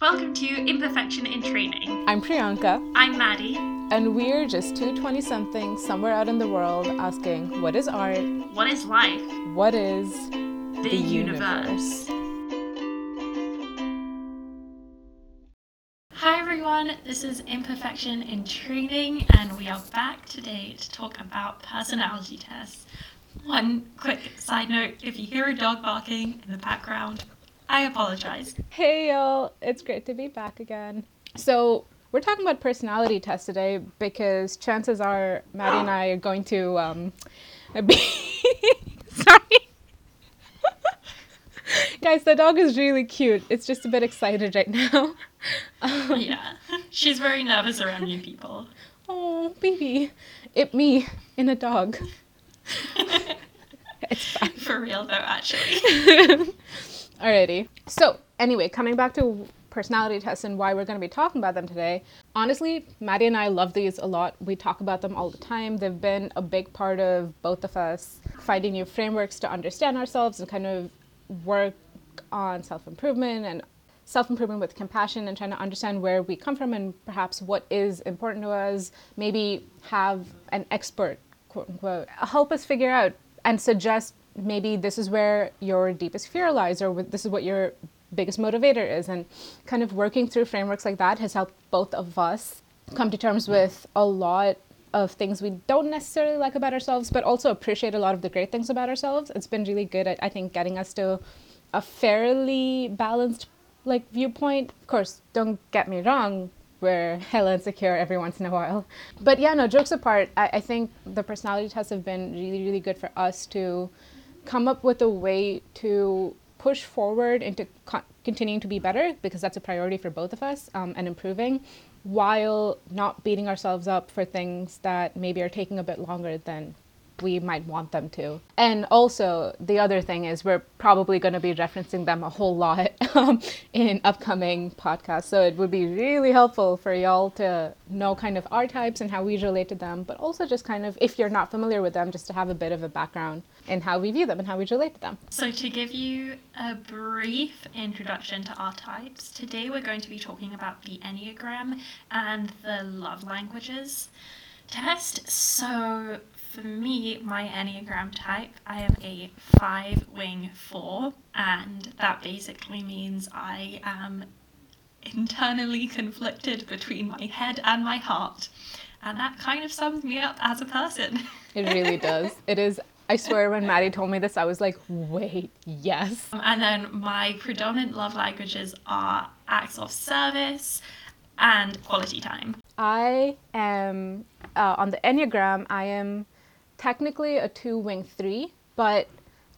Welcome to Imperfection in Training. I'm Priyanka, I'm Maddie. and we're just two 20 somethings somewhere out in the world asking what is art? What is life? What is The, universe. Hi everyone, this is Imperfection in Training, and we are back today to talk about personality tests. One quick side note if you hear a dog barking in the background, I apologize. Hey y'all, it's great to be back again. So, we're talking about personality tests today because chances are Maddie and I are going to um, be. Sorry. Guys, the dog is really cute. It's just a bit excited right now. Um, Yeah, she's very nervous around new people. oh, baby. It me in a dog. It's fine. For real though, actually. Alrighty. So, anyway, coming back to personality tests and why we're going to be talking about them today. Honestly, Maddie and I love these a lot. We talk about them all the time. They've been a big part of both of us finding new frameworks to understand ourselves and kind of work on self improvement and self improvement with compassion and trying to understand where we come from and perhaps what is important to us. Maybe have an expert, quote unquote, help us figure out and suggest maybe this is where your deepest fear lies or this is what your biggest motivator is. And kind of working through frameworks like that has helped both of us come to terms with a lot of things we don't necessarily like about ourselves, but also appreciate a lot of the great things about ourselves. It's been really good at, I think, getting us to a fairly balanced like viewpoint. Of course, don't get me wrong, we're hella insecure every once in a while. But yeah, no, jokes apart, I, I think the personality tests have been really, really good for us to come up with a way to push forward into co- continuing to be better because that's a priority for both of us um, and improving while not beating ourselves up for things that maybe are taking a bit longer than we might want them to. And also, the other thing is we're probably going to be referencing them a whole lot um, in upcoming podcasts. So it would be really helpful for y'all to know kind of our types and how we relate to them, but also just kind of, if you're not familiar with them, just to have a bit of a background in how we view them and how we relate to them. So, to give you a brief introduction to our types, today we're going to be talking about the Enneagram and the love languages test. So, for me, my Enneagram type, I am a five wing four, and that basically means I am internally conflicted between my head and my heart. And that kind of sums me up as a person. It really does. It is. I swear, when Maddie told me this, I was like, wait, yes. And then my predominant love languages are acts of service and quality time. I am uh, on the Enneagram. I am technically a two wing three, but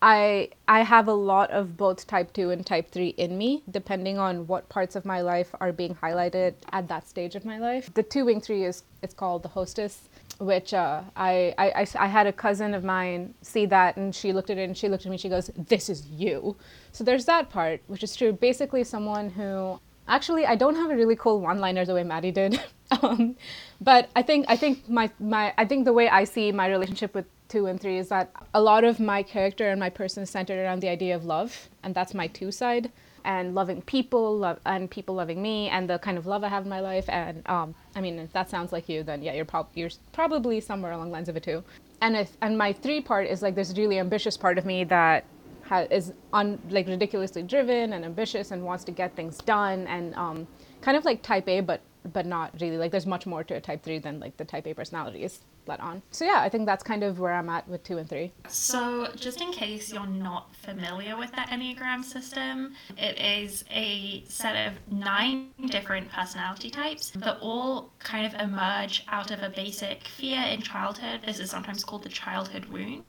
I I have a lot of both type two and type three in me, depending on what parts of my life are being highlighted at that stage of my life. The two wing three is it's called the hostess, which uh, I, I, I I had a cousin of mine see that, and she looked at it and she looked at me. She goes, "This is you." So there's that part, which is true. Basically, someone who Actually, I don't have a really cool one-liner the way Maddie did, um, but I think I think my my I think the way I see my relationship with two and three is that a lot of my character and my person is centered around the idea of love, and that's my two side, and loving people, love and people loving me, and the kind of love I have in my life. And um, I mean, if that sounds like you, then yeah, you're prob- you're probably somewhere along the lines of a two. And if and my three part is like this really ambitious part of me that ha- is un- like ridiculously driven and ambitious and wants to get things done and um, kind of like type A, but but not really. Like there's much more to a type three than like the type A personality is let on. So yeah, I think that's kind of where I'm at with two and three. So, just in case you're not familiar with the Enneagram system, it is a set of nine different personality types that all kind of emerge out of a basic fear in childhood. This is sometimes called the childhood wound,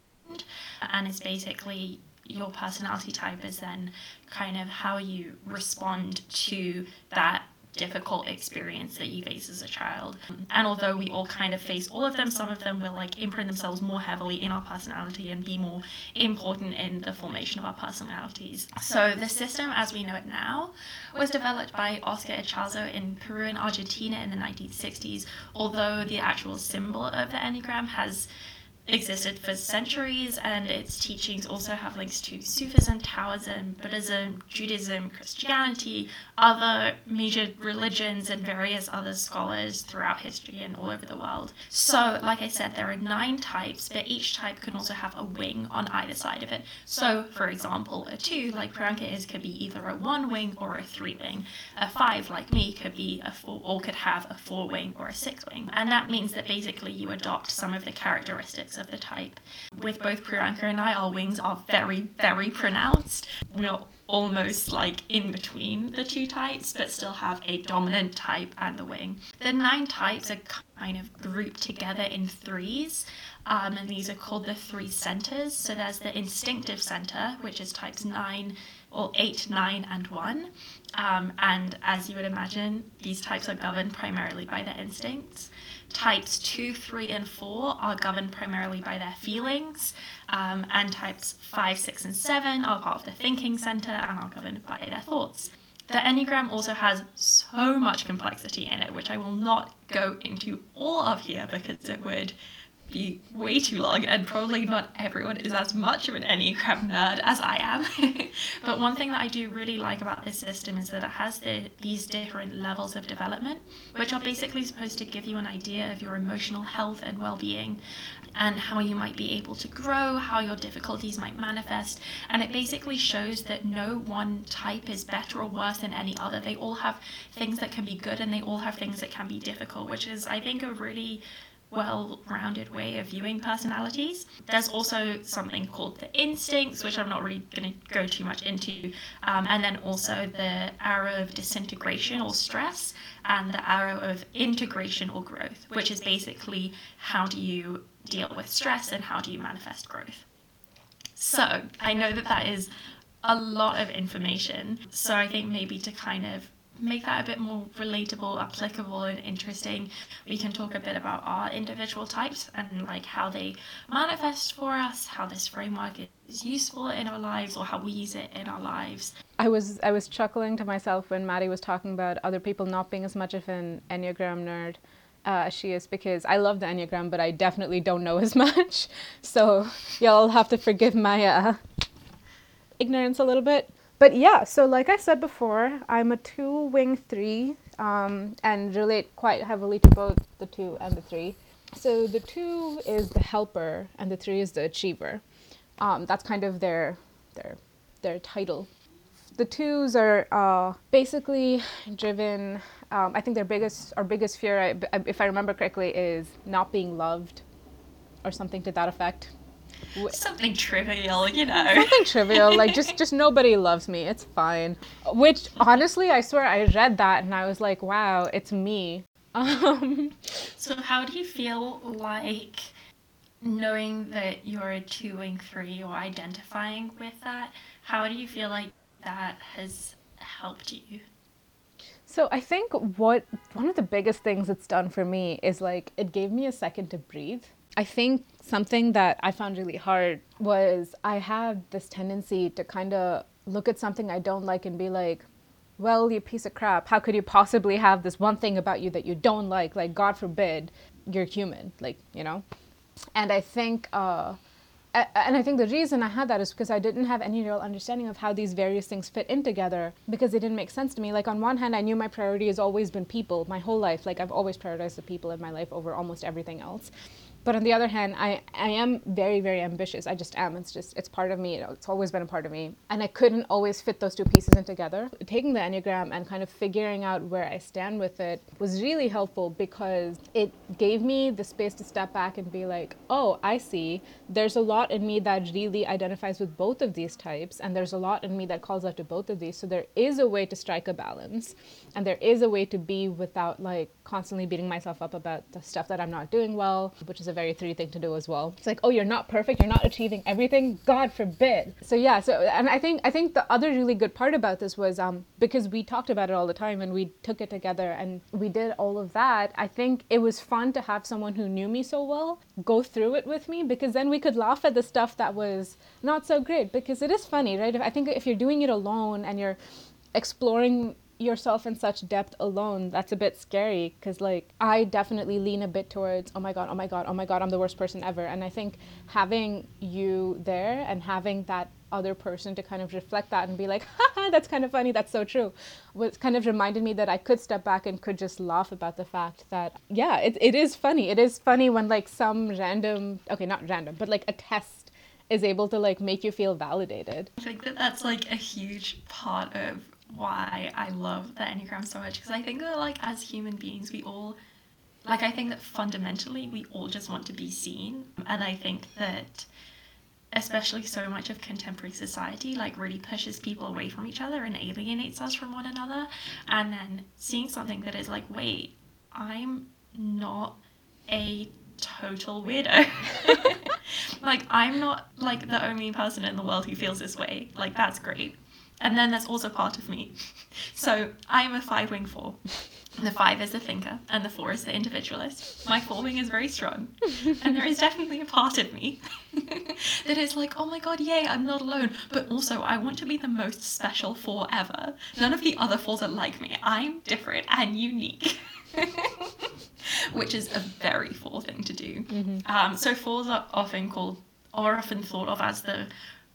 and it's basically your personality type is then kind of how you respond to that difficult experience that you face as a child. And although we all kind of face all of them, some of them will like imprint themselves more heavily in our personality and be more important in the formation of our personalities. So the system as we know it now was developed by Oscar Ichazo in Peru and Argentina in the 1960s, although the actual symbol of the Enneagram has existed for centuries, and its teachings also have links to Sufism, Taoism, Buddhism, Judaism, Christianity, other major religions, and various other scholars throughout history and all over the world. So, like I said, there are nine types, but each type can also have a wing on either side of it. So, for example, a two, like Priyanka is, could be either a one wing or a three wing. A five, like me, could be a four, or could have a four wing or a six wing. And that means that basically you adopt some of the characteristics of the type. With both Priyanka and I, our wings are very, very pronounced. We're almost like in between the two types, but still have a dominant type and the wing. The nine types are kind of grouped together in threes, um, and these are called the three centers. So there's the instinctive center, which is types nine or eight, nine, and one. Um, and as you would imagine, these types are governed primarily by their instincts. Types 2, 3, and 4 are governed primarily by their feelings, um, and types 5, 6, and 7 are part of the thinking center and are governed by their thoughts. The Enneagram also has so much complexity in it, which I will not go into all of here because it would be way too long, and probably not everyone is as much of an Enneagram nerd as I am. but one thing that I do really like about this system is that it has the, these different levels of development, which are basically supposed to give you an idea of your emotional health and well being, and how you might be able to grow, how your difficulties might manifest. And it basically shows that no one type is better or worse than any other. They all have things that can be good, and they all have things that can be difficult, which is, I think, a really well rounded way of viewing personalities. There's also something called the instincts, which I'm not really going to go too much into, um, and then also the arrow of disintegration or stress, and the arrow of integration or growth, which is basically how do you deal with stress and how do you manifest growth. So I know that that is a lot of information. So I think maybe to kind of make that a bit more relatable, applicable, and interesting, we can talk a bit about our individual types and like how they manifest for us, how this framework is useful in our lives, or how we use it in our lives. I was I was chuckling to myself when Maddie was talking about other people not being as much of an Enneagram nerd. Uh, as she is because I love the Enneagram, but I definitely don't know as much. So y'all have to forgive my uh, ignorance a little bit but yeah, so like I said before, I'm a two wing three um, and relate quite heavily to both the two and the three. So the two is the helper and the three is the achiever. Um, that's kind of their their their title. The twos are uh, basically driven. Um, I think their biggest our biggest fear, if I remember correctly, is not being loved, or something to that effect something trivial, you know. Something trivial, like just just nobody loves me. It's fine. Which honestly, I swear I read that and I was like, wow, it's me. Um, so how do you feel like knowing that you're a two wing three or identifying with that? How do you feel like that has helped you? So I think what one of the biggest things it's done for me is like it gave me a second to breathe. I think something that I found really hard was I had this tendency to kind of look at something I don't like and be like, well, you piece of crap, how could you possibly have this one thing about you that you don't like? Like, God forbid, you're human, like, you know? And I think, uh, and I think the reason I had that is because I didn't have any real understanding of how these various things fit in together because they didn't make sense to me. Like, on one hand, I knew my priority has always been people my whole life. Like, I've always prioritized the people in my life over almost everything else but on the other hand I, I am very very ambitious. I just am. It's just it's part of me. It's always been a part of me. And i couldn't always fit those two pieces in together. Taking the enneagram and kind of figuring out where i stand with it was really helpful because it gave me the space to step back and be like oh i see. There's a lot in me that really identifies with both of these types and there's a lot in me that calls out to both of these. So there is a way to strike a balance and there is a way to be without like constantly beating myself up about the stuff that i'm not doing well which is a very three thing to do as well. It's like, oh, you're not perfect, you're not achieving everything. God forbid. So yeah, so and I think I think the other really good part about this was um because we talked about it all the time and we took it together and we did all of that. I think it was fun to have someone who knew me so well go through it with me because then we could laugh at the stuff that was not so great because it is funny, right? I think if you're doing it alone and you're exploring yourself in such depth alone, that's a bit scary because, like, I definitely lean a bit towards, oh my God, oh my God, oh my God, I'm the worst person ever. And I think having you there and having that other person to kind of reflect that and be like, haha, that's kind of funny, that's so true, was kind of reminded me that I could step back and could just laugh about the fact that, yeah, it, it is funny. It is funny when, like, some random, okay, not random, but like a test is able to like make you feel validated. I think that that's like a huge part of why I love the Enneagram so much because I think that like as human beings we all like I think that fundamentally we all just want to be seen. And I think that especially so much of contemporary society like really pushes people away from each other and alienates us from one another. And then seeing something that is like wait i'm not a total weirdo. Like i'm not like the only person in the world who feels this way. Like that's great and then there's also part of me so i'm a five wing four the five is the thinker, and the four is the individualist. My four wing is very strong, and there is definitely a part of me that is like, oh my god, yay, I'm not alone. But also, I want to be the most special four ever. None of the other fours are like me. I'm different and unique. Which is a very four thing to do. Mm-hmm. Um, so fours are often called, or often thought of as the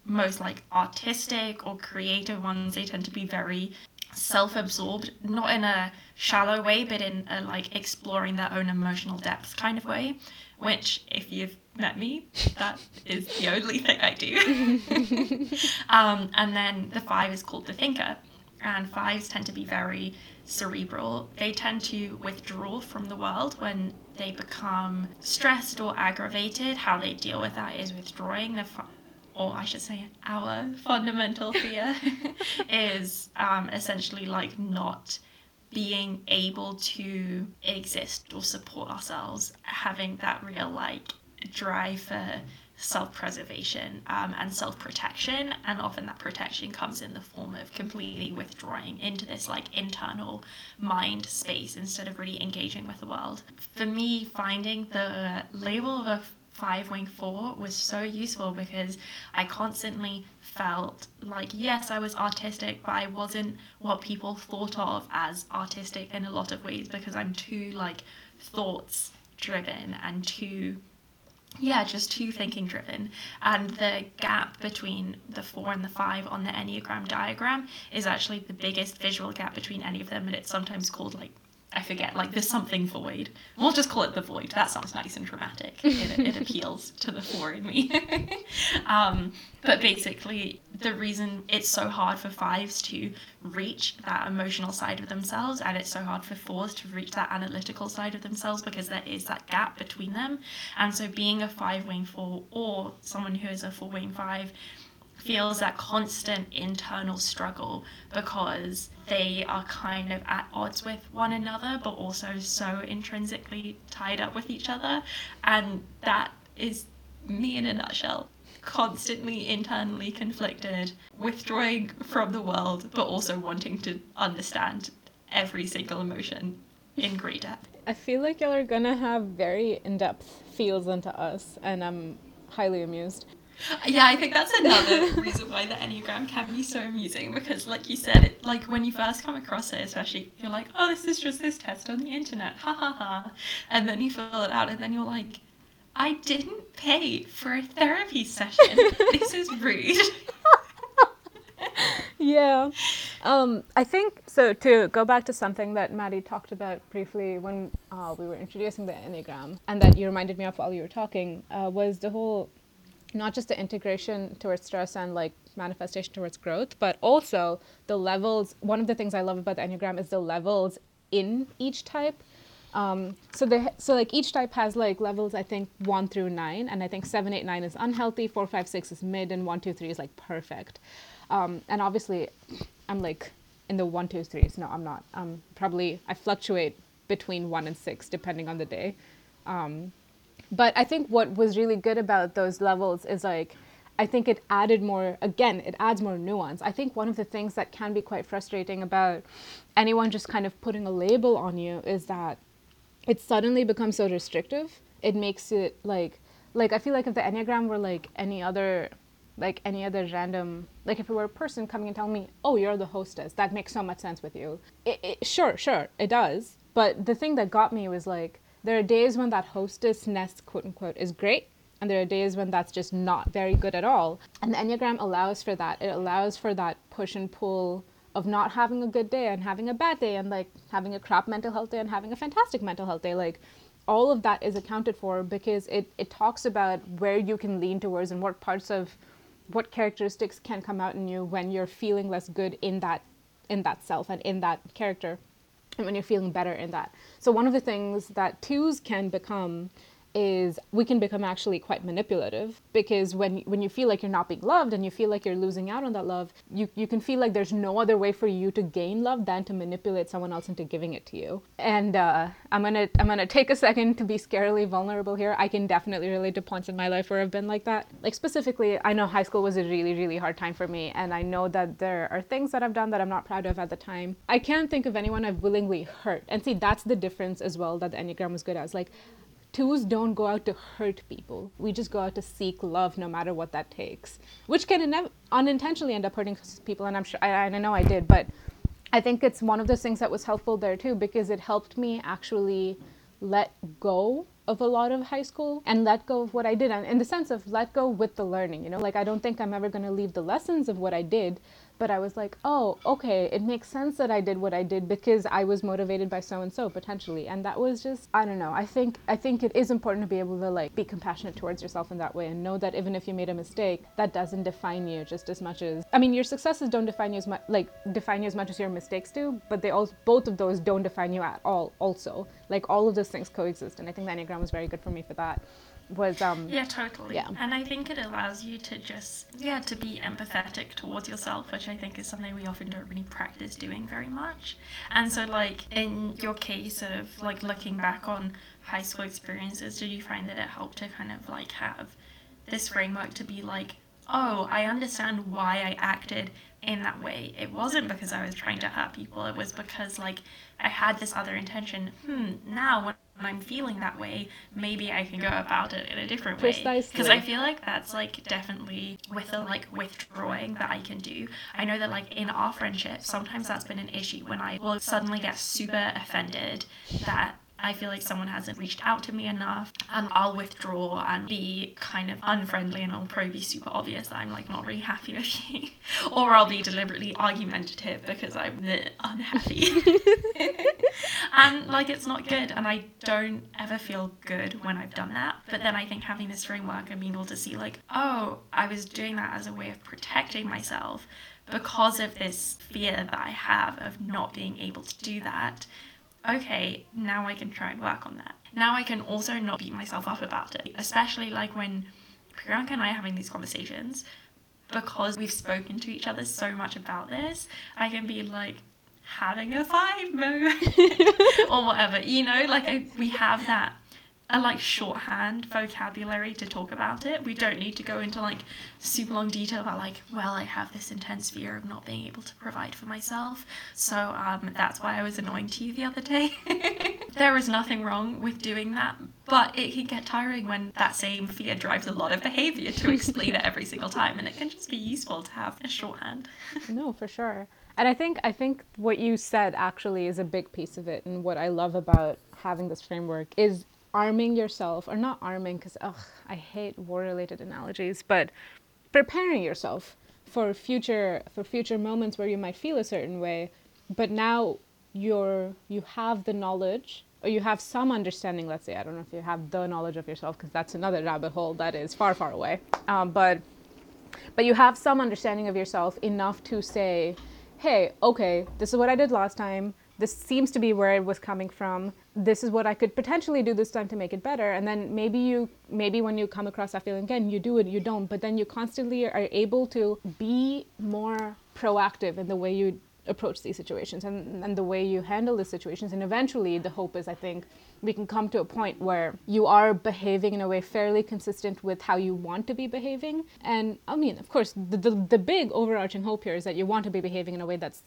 most like artistic or creative ones. They tend to be very self-absorbed not in a shallow way but in a like exploring their own emotional depth kind of way which if you've met me that is the only thing i do um, and then the five is called the thinker and fives tend to be very cerebral they tend to withdraw from the world when they become stressed or aggravated how they deal with that is withdrawing the or I should say, our fundamental fear is um, essentially like not being able to exist or support ourselves, having that real like drive for self preservation um, and self protection. And often that protection comes in the form of completely withdrawing into this like internal mind space instead of really engaging with the world. For me, finding the label of five wing four was so useful because I constantly felt like yes I was artistic but I wasn't what people thought of as artistic in a lot of ways because I'm too like thoughts driven and too yeah just too thinking driven. And the gap between the four and the five on the enneagram diagram is actually the biggest visual gap between any of them and it's sometimes called like I forget, like there's something void. We'll just call it the void. That sounds nice and dramatic. It, it appeals to the four in me. um, but basically, the reason it's so hard for fives to reach that emotional side of themselves, and it's so hard for fours to reach that analytical side of themselves because there is that gap between them. And so, being a five wing four or someone who is a four wing five feels that constant internal struggle because they are kind of at odds with one another, but also so intrinsically tied up with each other. And that is me in a nutshell. Constantly internally conflicted, withdrawing from the world, but also wanting to understand every single emotion in great depth. I feel like y'all are gonna have very in depth feels into us, and I'm highly amused. Yeah, I think that's another reason why the Enneagram can be so amusing because, like you said, it, like when you first come across it, especially, you're like, oh, this is just this test on the internet, ha ha ha. And then you fill it out, and then you're like, I didn't pay for a therapy session. this is rude. yeah. Um, I think so. To go back to something that Maddie talked about briefly when uh, we were introducing the Enneagram, and that you reminded me of while you were talking, uh, was the whole not just the integration towards stress and like manifestation towards growth, but also the levels. One of the things I love about the Enneagram is the levels in each type. Um, so the so like each type has like levels I think one through nine, and I think seven, eight, nine is unhealthy, four, five, six is mid, and one, two, three is like perfect. Um, and obviously, I'm like in the one, two, threes. No, I'm not. Um, probably I fluctuate between one and six depending on the day. Um, but I think what was really good about those levels is like, I think it added more, again, it adds more nuance. I think one of the things that can be quite frustrating about anyone just kind of putting a label on you is that it suddenly becomes so restrictive. It makes it like, like I feel like if the Enneagram were like any other like any other random like if it were a person coming and telling me oh you're the hostess that makes so much sense with you it, it, sure sure it does but the thing that got me was like there are days when that hostessness quote unquote is great and there are days when that's just not very good at all. And the enneagram allows for that. It allows for that push and pull of not having a good day and having a bad day and like having a crap mental health day and having a fantastic mental health day. Like all of that is accounted for because it, it talks about where you can lean towards and what parts of what characteristics can come out in you when you're feeling less good in that in that self and in that character and when you're feeling better in that. So one of the things that twos can become is we can become actually quite manipulative because when when you feel like you're not being loved and you feel like you're losing out on that love you you can feel like there's no other way for you to gain love than to manipulate someone else into giving it to you. And uh, i'm gonna i'm gonna take a second to be scarily vulnerable here. I can definitely relate to points in my life where i've been like that. Like specifically i know high school was a really really hard time for me and i know that there are things that i've done that i'm not proud of at the time. I can't think of anyone i've willingly hurt. And see that's the difference as well that the enneagram was good as. Like twos don't go out to hurt people. We just go out to seek love, no matter what that takes, which can unintentionally end up hurting people. And I'm sure, I, I know I did, but I think it's one of those things that was helpful there too, because it helped me actually let go of a lot of high school and let go of what I did. And in the sense of let go with the learning, you know, like I don't think I'm ever going to leave the lessons of what I did, but I was like, oh, okay, it makes sense that I did what I did because I was motivated by so and so potentially, and that was just I don't know. I think I think it is important to be able to like be compassionate towards yourself in that way and know that even if you made a mistake, that doesn't define you just as much as I mean your successes don't define you as much like define you as much as your mistakes do, but they also both of those don't define you at all. Also, like all of those things coexist, and I think the enneagram was very good for me for that was um yeah totally. yeah. And i think it allows you to just yeah to be empathetic towards yourself which i think is something we often don't really practice doing very much. And so like in your case of like looking back on high school experiences did you find that it helped to kind of like have this framework to be like oh i understand why i acted in that way. It wasn't because i was trying to hurt people. It was because like i had this other intention. Hmm now when I'm feeling that way, maybe I can go about it in a different way. Because I feel like that's like definitely with a like withdrawing that I can do. I know that like in our friendship, sometimes that's been an issue when I will suddenly get super offended that I feel like someone hasn't reached out to me enough, and I'll withdraw and be kind of unfriendly, and I'll probably be super obvious that I'm like not really happy with you, or I'll be deliberately argumentative because I'm unhappy, and like it's not good, and I don't ever feel good when I've done that. But then I think having this framework and being able to see like, oh, I was doing that as a way of protecting myself because of this fear that I have of not being able to do that okay, now I can try and work on that. Now I can also not beat myself up about it, especially like when Priyanka and I are having these conversations, because we've spoken to each other so much about this, I can be like, having a five moment or whatever, you know, like I, we have that a like shorthand vocabulary to talk about it. We don't need to go into like super long detail about like, well, I have this intense fear of not being able to provide for myself. So um, that's why I was annoying to you the other day. there is nothing wrong with doing that, but it can get tiring when that same fear drives a lot of behavior to explain it every single time, and it can just be useful to have a shorthand. no, for sure. And I think I think what you said actually is a big piece of it, and what I love about having this framework is arming yourself, or not arming, because ugh, I hate war-related analogies, but preparing yourself for future for future moments where you might feel a certain way, but now you're you have the knowledge or you have some understanding. Let's say I don't know if you have the knowledge of yourself, because that's another rabbit hole that is far far away. Um, but but you have some understanding of yourself enough to say, hey, okay, this is what I did last time this seems to be where it was coming from this is what i could potentially do this time to make it better. And then maybe you maybe when you come across that feeling again you do it you don't. But then you constantly are able to be more proactive in the way you approach these situations and, and the way you handle the situations. And eventually the hope is i think we can come to a point where you are behaving in a way fairly consistent with how you want to be behaving. And i mean of course the, the, the big overarching hope here is that you want to be behaving in a way that's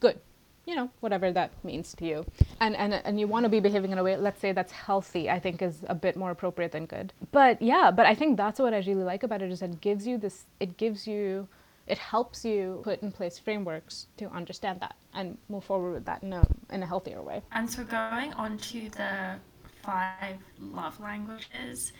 good you know, whatever that means to you. And and and you want to be behaving in a way, let's say that's healthy, I think is a bit more appropriate than good. But yeah, but I think that's what I really like about it is it gives you this it gives you it helps you put in place frameworks to understand that and move forward with that in a in a healthier way. And so going on to the five love languages,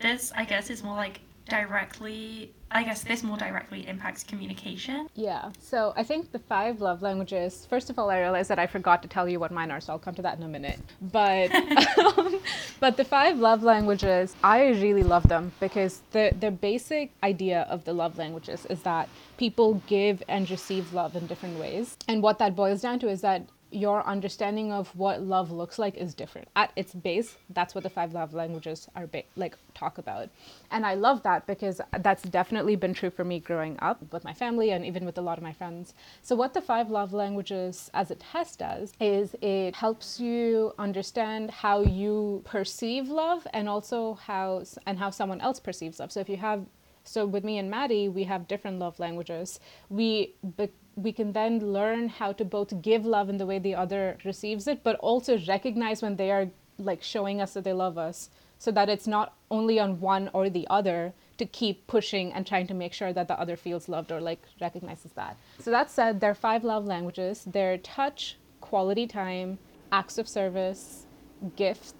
this I guess is more like directly I guess this more directly impacts communication. Yeah. So I think the five love languages, first of all, I realized that I forgot to tell you what mine are, so I'll come to that in a minute. But um, but the five love languages, I really love them because the the basic idea of the love languages is that people give and receive love in different ways. And what that boils down to is that your understanding of what love looks like is different. At its base, that's what the five love languages are ba- like talk about. And I love that because that's definitely been true for me growing up with my family and even with a lot of my friends. So what the five love languages as a test does is it helps you understand how you perceive love and also how and how someone else perceives love. So if you have so with me and Maddie, we have different love languages. We be- we can then learn how to both give love in the way the other receives it, but also recognize when they are like showing us that they love us, so that it's not only on one or the other to keep pushing and trying to make sure that the other feels loved or like recognizes that. So that said, there are five love languages. They're touch, quality time, acts of service, gifts,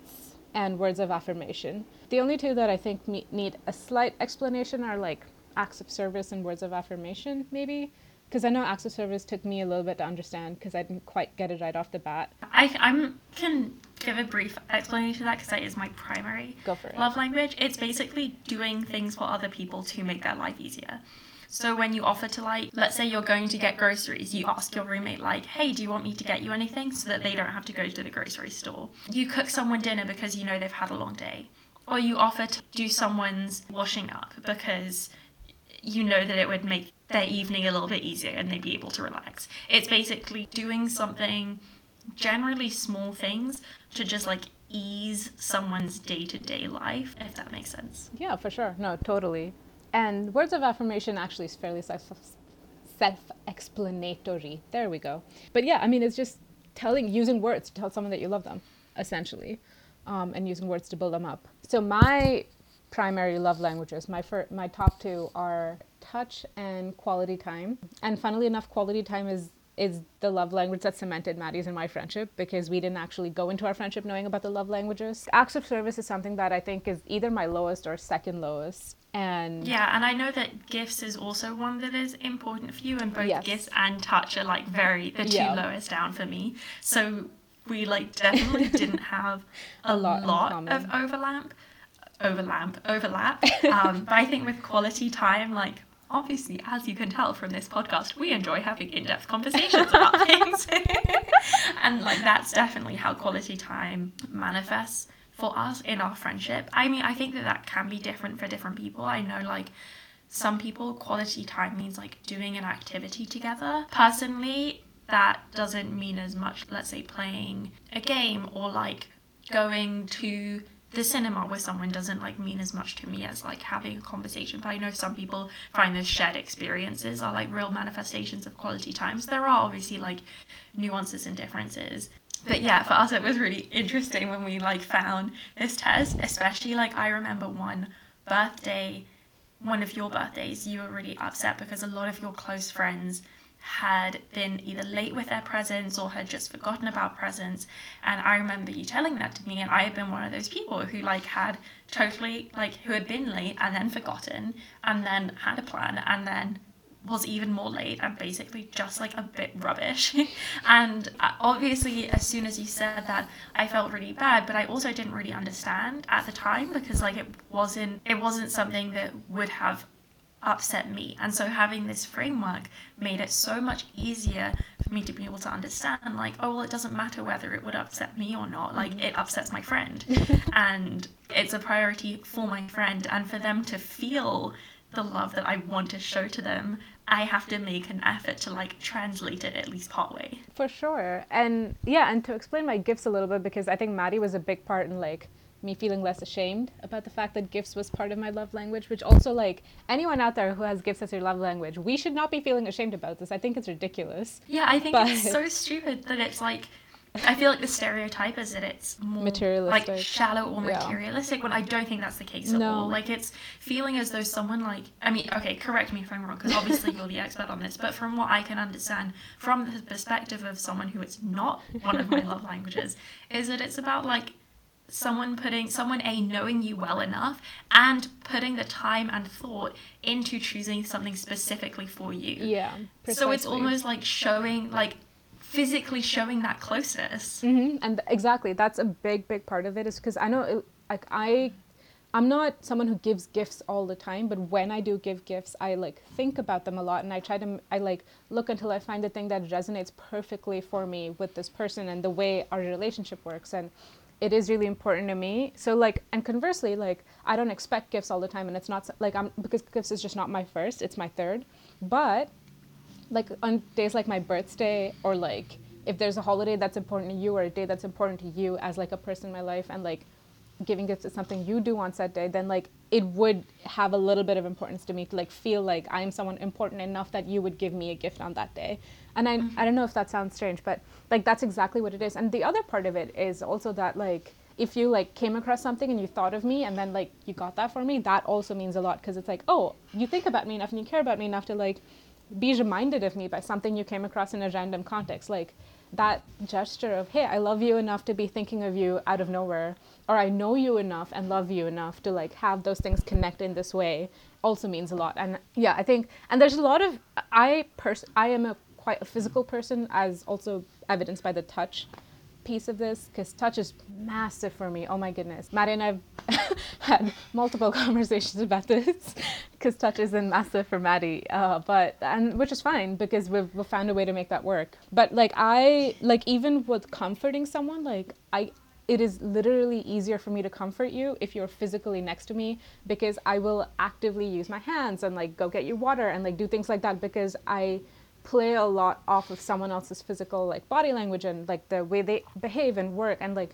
and words of affirmation. The only two that I think need a slight explanation are like acts of service and words of affirmation, maybe. Because I know acts of service took me a little bit to understand because I didn't quite get it right off the bat. I I'm, can give a brief explanation of that because that is my primary Go for it. love language. It's basically doing things for other people to make their life easier. So when you offer to like, let's say you're going to get groceries, you ask your roommate like, "Hey, do you want me to get you anything?" so that they don't have to go to the grocery store. You cook someone dinner because you know they've had a long day. Or you offer to do someone's washing up because you know that it would make their evening a little bit easier and they'd be able to relax. It's basically doing something, generally small things, to just like ease someone's day to day life, if that makes sense. Yeah, for sure. No, totally. And words of affirmation actually is fairly self explanatory. There we go. But yeah, I mean, it's just telling, using words to tell someone that you love them, essentially, um, and using words to build them up. So my primary love languages. My fir- my top two are touch and quality time. And funnily enough, quality time is is the love language that cemented Maddie's and my friendship because we didn't actually go into our friendship knowing about the love languages. Acts of service is something that I think is either my lowest or second lowest. And yeah, and I know that gifts is also one that is important for you, and both yes. gifts and touch are like very the two yeah. lowest down for me. So we like definitely didn't have a, a lot, lot of overlap overlap overlap um, but i think with quality time like obviously as you can tell from this podcast we enjoy having in-depth conversations about things. And like that's definitely how quality time manifests for us in our friendship. I mean i think that that can be different for different people. I know like some people quality time means like doing an activity together. Personally that doesn't mean as much let's say playing a game or like going to the cinema with someone doesn't like mean as much to me as like having a conversation but i know some people find those shared experiences are like real manifestations of quality times. There are obviously like nuances and differences. But yeah for us it was really interesting when we like found this test especially like i remember one birthday one of your birthdays you were really upset because a lot of your close friends had been either late with their presents or had just forgotten about presents and i remember you telling that to me and i had been one of those people who like had totally like who had been late and then forgotten and then had a plan and then was even more late and basically just like a bit rubbish. and uh, obviously, as soon as you said that, I felt really bad, but I also didn't really understand at the time because like it wasn't it wasn't something that would have upset me. And so having this framework made it so much easier for me to be able to understand like, oh well it doesn't matter whether it would upset me or not. Like mm-hmm. it upsets my friend. and it's a priority for my friend and for them to feel the love that I want to show to them, I have to make an effort to like translate it at least partway. For sure. And yeah, and to explain my gifts a little bit because I think Maddie was a big part in like me feeling less ashamed about the fact that gifts was part of my love language, which also like anyone out there who has gifts as your love language, we should not be feeling ashamed about this. I think it's ridiculous. Yeah, I think But- it's so stupid that it's like. I feel like the stereotype is that it's more Materialistic. like shallow or Yeah. materialistic. When I don't think that's the case at No. all. Like it's feeling as though someone like I mean, okay, correct me if I'm wrong, because obviously you're the expert on this. But from what I can understand, from the perspective of someone who it's not one of my love languages, is that it's about like someone putting someone a knowing you well enough and putting the time and thought into choosing something specifically for you. Yeah. So it's almost like showing, like physically showing that closeness. hmm And exactly, that's a big, big part of it. Is because I know, it, like I, I'm not someone who gives gifts all the time, but when I do give gifts, I like think about them a lot, and I try to, I like look until I find the thing that resonates perfectly for me with this person and the way our relationship works, and it is really important to me. So like, and conversely, like I don't expect gifts all the time, and it's not like I'm because gifts is just not my first; it's my third, but like on days like my birthday or like if there's a holiday that's important to you or a day that's important to you as like a person in my life and like giving gifts is something you do on said day then like it would have a little bit of importance to me to like feel like i'm someone important enough that you would give me a gift on that day. And i mm-hmm. i don't know if that sounds strange but like that's exactly what it is. And the other part of it is also that like if you like came across something and you thought of me and then like you got that for me that also means a lot because it's like oh you think about me enough and you care about me enough to like be reminded of me by something you came across in a random context. Like that gesture of hey i love you enough to be thinking of you out of nowhere or i know you enough and love you enough to like have those things connect in this way also means a lot. And yeah i think and there's a lot of i pers- i am a quite a physical person as also evidenced by the touch piece of this because touch is massive for me. Oh my goodness. Maddie and I've had multiple conversations about this because touch isn't massive for Maddie. Uh, but, and which is fine because we've, we've found a way to make that work. But like, I, like, even with comforting someone, like, I, it is literally easier for me to comfort you if you're physically next to me because I will actively use my hands and like go get you water and like do things like that because I play a lot off of someone else's physical like body language and like the way they behave and work and like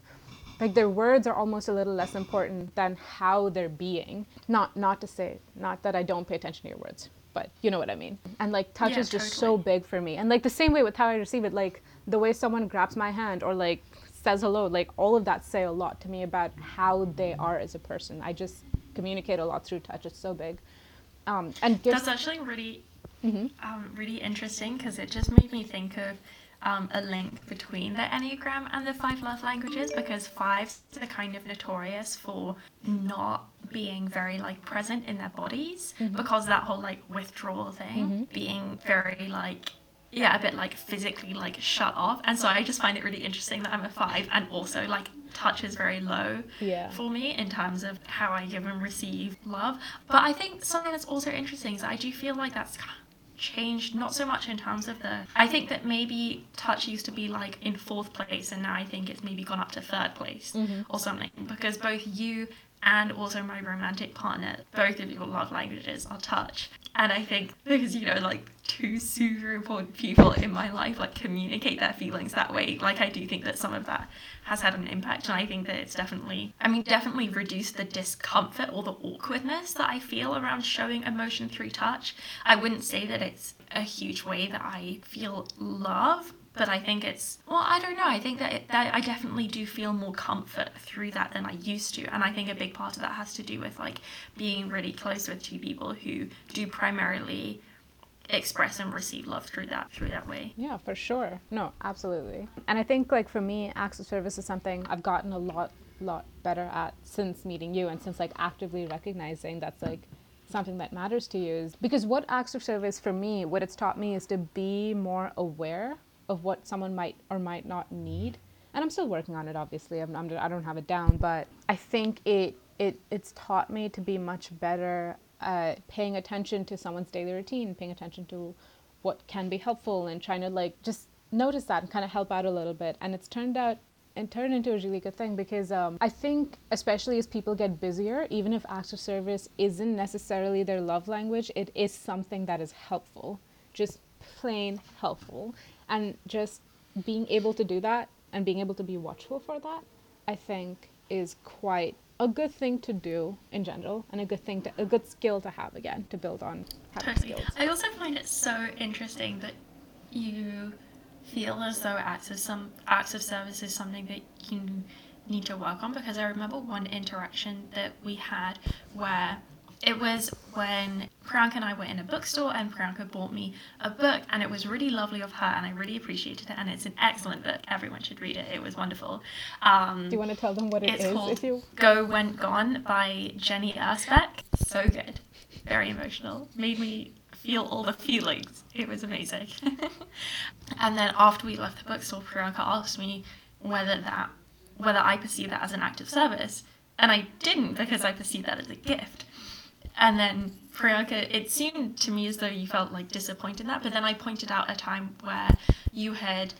like their words are almost a little less important than how they're being. Not not to say not that i don't pay attention to your words but you know what i mean. And like touch Yeah, is just so big for me. And like the same way with how i receive it like the way someone grabs my hand or like says hello like all of that say a lot to me about how they are as a person. I just communicate a lot through touch. It's so big. Um and gifts That's actually really, Mhm. um, really interesting because it just made me think of um, a link between the Enneagram and the five love languages because fives are kind of notorious for not being very like present in their bodies because that whole like withdrawal thing being very like yeah a bit like physically like shut off and so i just find it really interesting that i'm a five and also like touch is very low Yeah. for me in terms of how I give and receive love. But I think something that's also interesting is I do feel like that's kind of changed, not so much in terms of the. I think that maybe touch used to be like in fourth place, and now I think it's maybe gone up to third place mm-hmm. or something because both you and also my romantic partner, both of your love languages are touch. And I think because, you know, like two super important people in my life like communicate their feelings that way, like I do think that some of that has had an impact. And I think that it's definitely, I mean, definitely reduced the discomfort or the awkwardness that I feel around showing emotion through touch. I wouldn't say that it's a huge way that I feel love, but I think it's well, I don't know. I think that, it, that I definitely do feel more comfort through that than I used to, and I think a big part of that has to do with like being really close with two people who do primarily express and receive love through that through that way. Yeah, for sure. No, absolutely. And I think like for me, acts of service is something I've gotten a lot, lot better at since meeting you and since like actively recognizing that's like something that matters to you is because what acts of service for me, what it's taught me is to be more aware of what someone might or might not need. And I'm still working on it, obviously. I'm, I'm, I don't have it down, but I think it, it it's taught me to be much better at paying attention to someone's daily routine, paying attention to what can be helpful and trying to like just notice that and kind of help out a little bit and it's turned out and turned into a really good thing because um, i think especially as people get busier even if acts of service isn't necessarily their love language it is something that is helpful just plain helpful and just being able to do that and being able to be watchful for that i think is quite a good thing to do in general and a good thing to a good skill to have again to build on Totally. skills. I also find it so interesting that you feel as though acts of some acts of service is something that you need to work on because I remember one interaction that we had where it was when Priyanka and I were in a bookstore and Priyanka bought me a book and it was really lovely of her and I really appreciated it and it's an excellent book. Everyone should read it. It was wonderful. Um, Do you want to tell them what it it's is called if you Go Went Gone by Jenny Erpenbeck. So good. Very emotional. Made me feel all the feelings. It was amazing. and then after we left the bookstore, Priyanka asked me whether that whether I perceived that as an act of service. And I didn't because I perceived that as a gift. And then Priyanka, it seemed to me as though you felt like disappointed in that, but then I pointed out a time where you had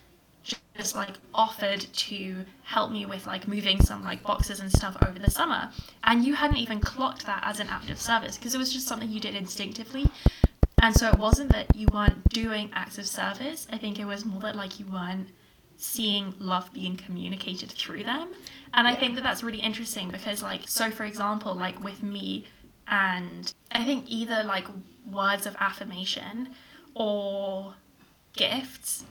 just like offered to help me with like moving some like boxes and stuff over the summer. And you hadn't even clocked that as an act of service because it was just something you did instinctively. And so it wasn't that you weren't doing acts of service. I think it was more that like you weren't seeing love being communicated through them. And i think that that's really interesting because like so for example like with me and i think either like words of affirmation or gifts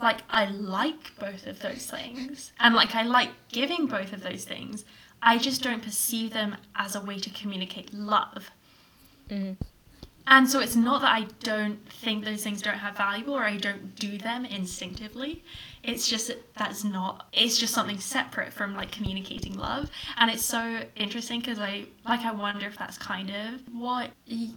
like I like both of those things and like I like giving both of those things. I just don't perceive them as a way to communicate love. Mm-hmm. And so it's not that I don't think those things don't have value or I don't do them instinctively. It's just that that's not, it's just something separate from like communicating love. And it's so interesting because I, like, I wonder if that's kind of what,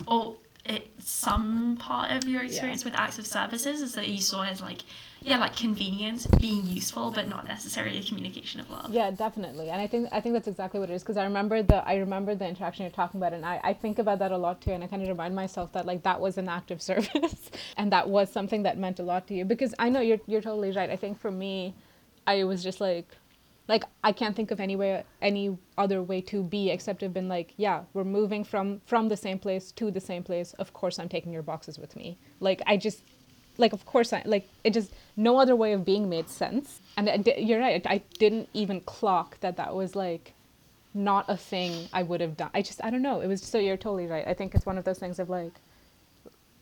or it, some part of your experience with acts of services is that you saw as like, yeah, like convenience, being useful, but not necessarily a communication of love. Yeah, definitely. And I think I think that's exactly what it is because I remember the I remember the interaction you're talking about and I, I think about that a lot too and I kind of remind myself that like that was an act of service and that was something that meant a lot to you because I know you're you're totally right. I think for me I was just like like I can't think of any way any other way to be except to have been like, yeah, we're moving from from the same place to the same place. Of course I'm taking your boxes with me. Like I just like of course I like it just no other way of being made sense. And I you're right. I didn't even clock that that was like not a thing I would have done. I just I don't know. It was so you're totally right. I think it's one of those things of like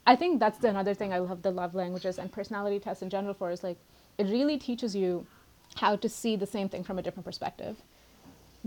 I think that's another thing I love the love languages and personality tests in general for is like it really teaches you how to see the same thing from a different perspective.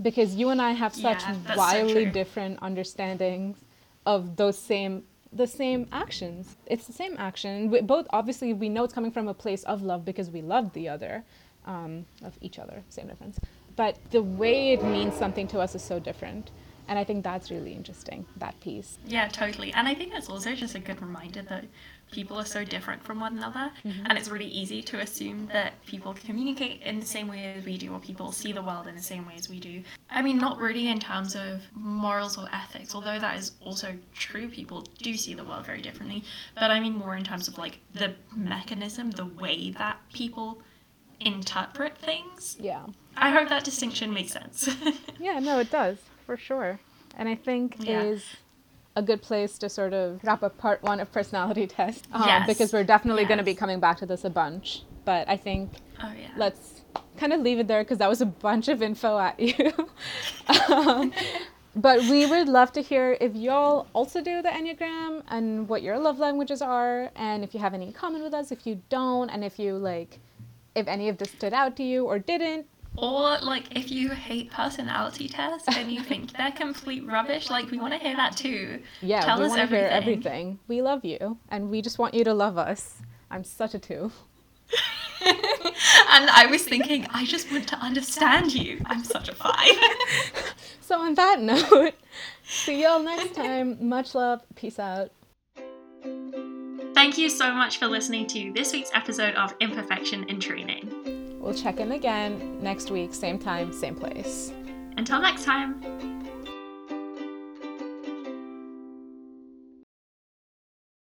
Because you and I have such Yeah, that's so wildly different understandings of those same the same actions. It's the same action. We both obviously we know it's coming from a place of love because we love the other, um, of each other. Same difference. But the way it means something to us is so different, and I think that's really interesting. That piece. Yeah, totally. And I think that's also just a good reminder that people are so different from one another. Mm-hmm. And it's really easy to assume that people communicate in the same way as we do, or people see the world in the same way as we do. I mean, not really in terms of morals or ethics, although that is also true. People do see the world very differently. But I mean more in terms of like the mechanism, the way that people interpret things. Yeah. I hope that distinction makes sense. Yeah, no, it does for sure, and I think Yeah. is a good place to sort of wrap up part one of personality test um, Yes. because we're definitely going to be coming back to this a bunch. But I think oh yeah. let's kind of leave it there because that was a bunch of info at you. um, but we would love to hear if y'all also do the Enneagram and what your love languages are, and if you have any in common with us, if you don't, and if you like, if any of this stood out to you or didn't. Or like if you hate personality tests and you think they're complete rubbish, like we want to hear that too. Yeah, Tell we us want to hear everything. everything. We love you, and we just want you to love us. I'm such a two. and I was thinking, I just want to understand you. I'm such a five. So on that note, see y'all next time. Much love. Peace out. Thank you so much for listening to this week's episode of Imperfection in Training. We'll check in again next week, same time, same place. Until next time.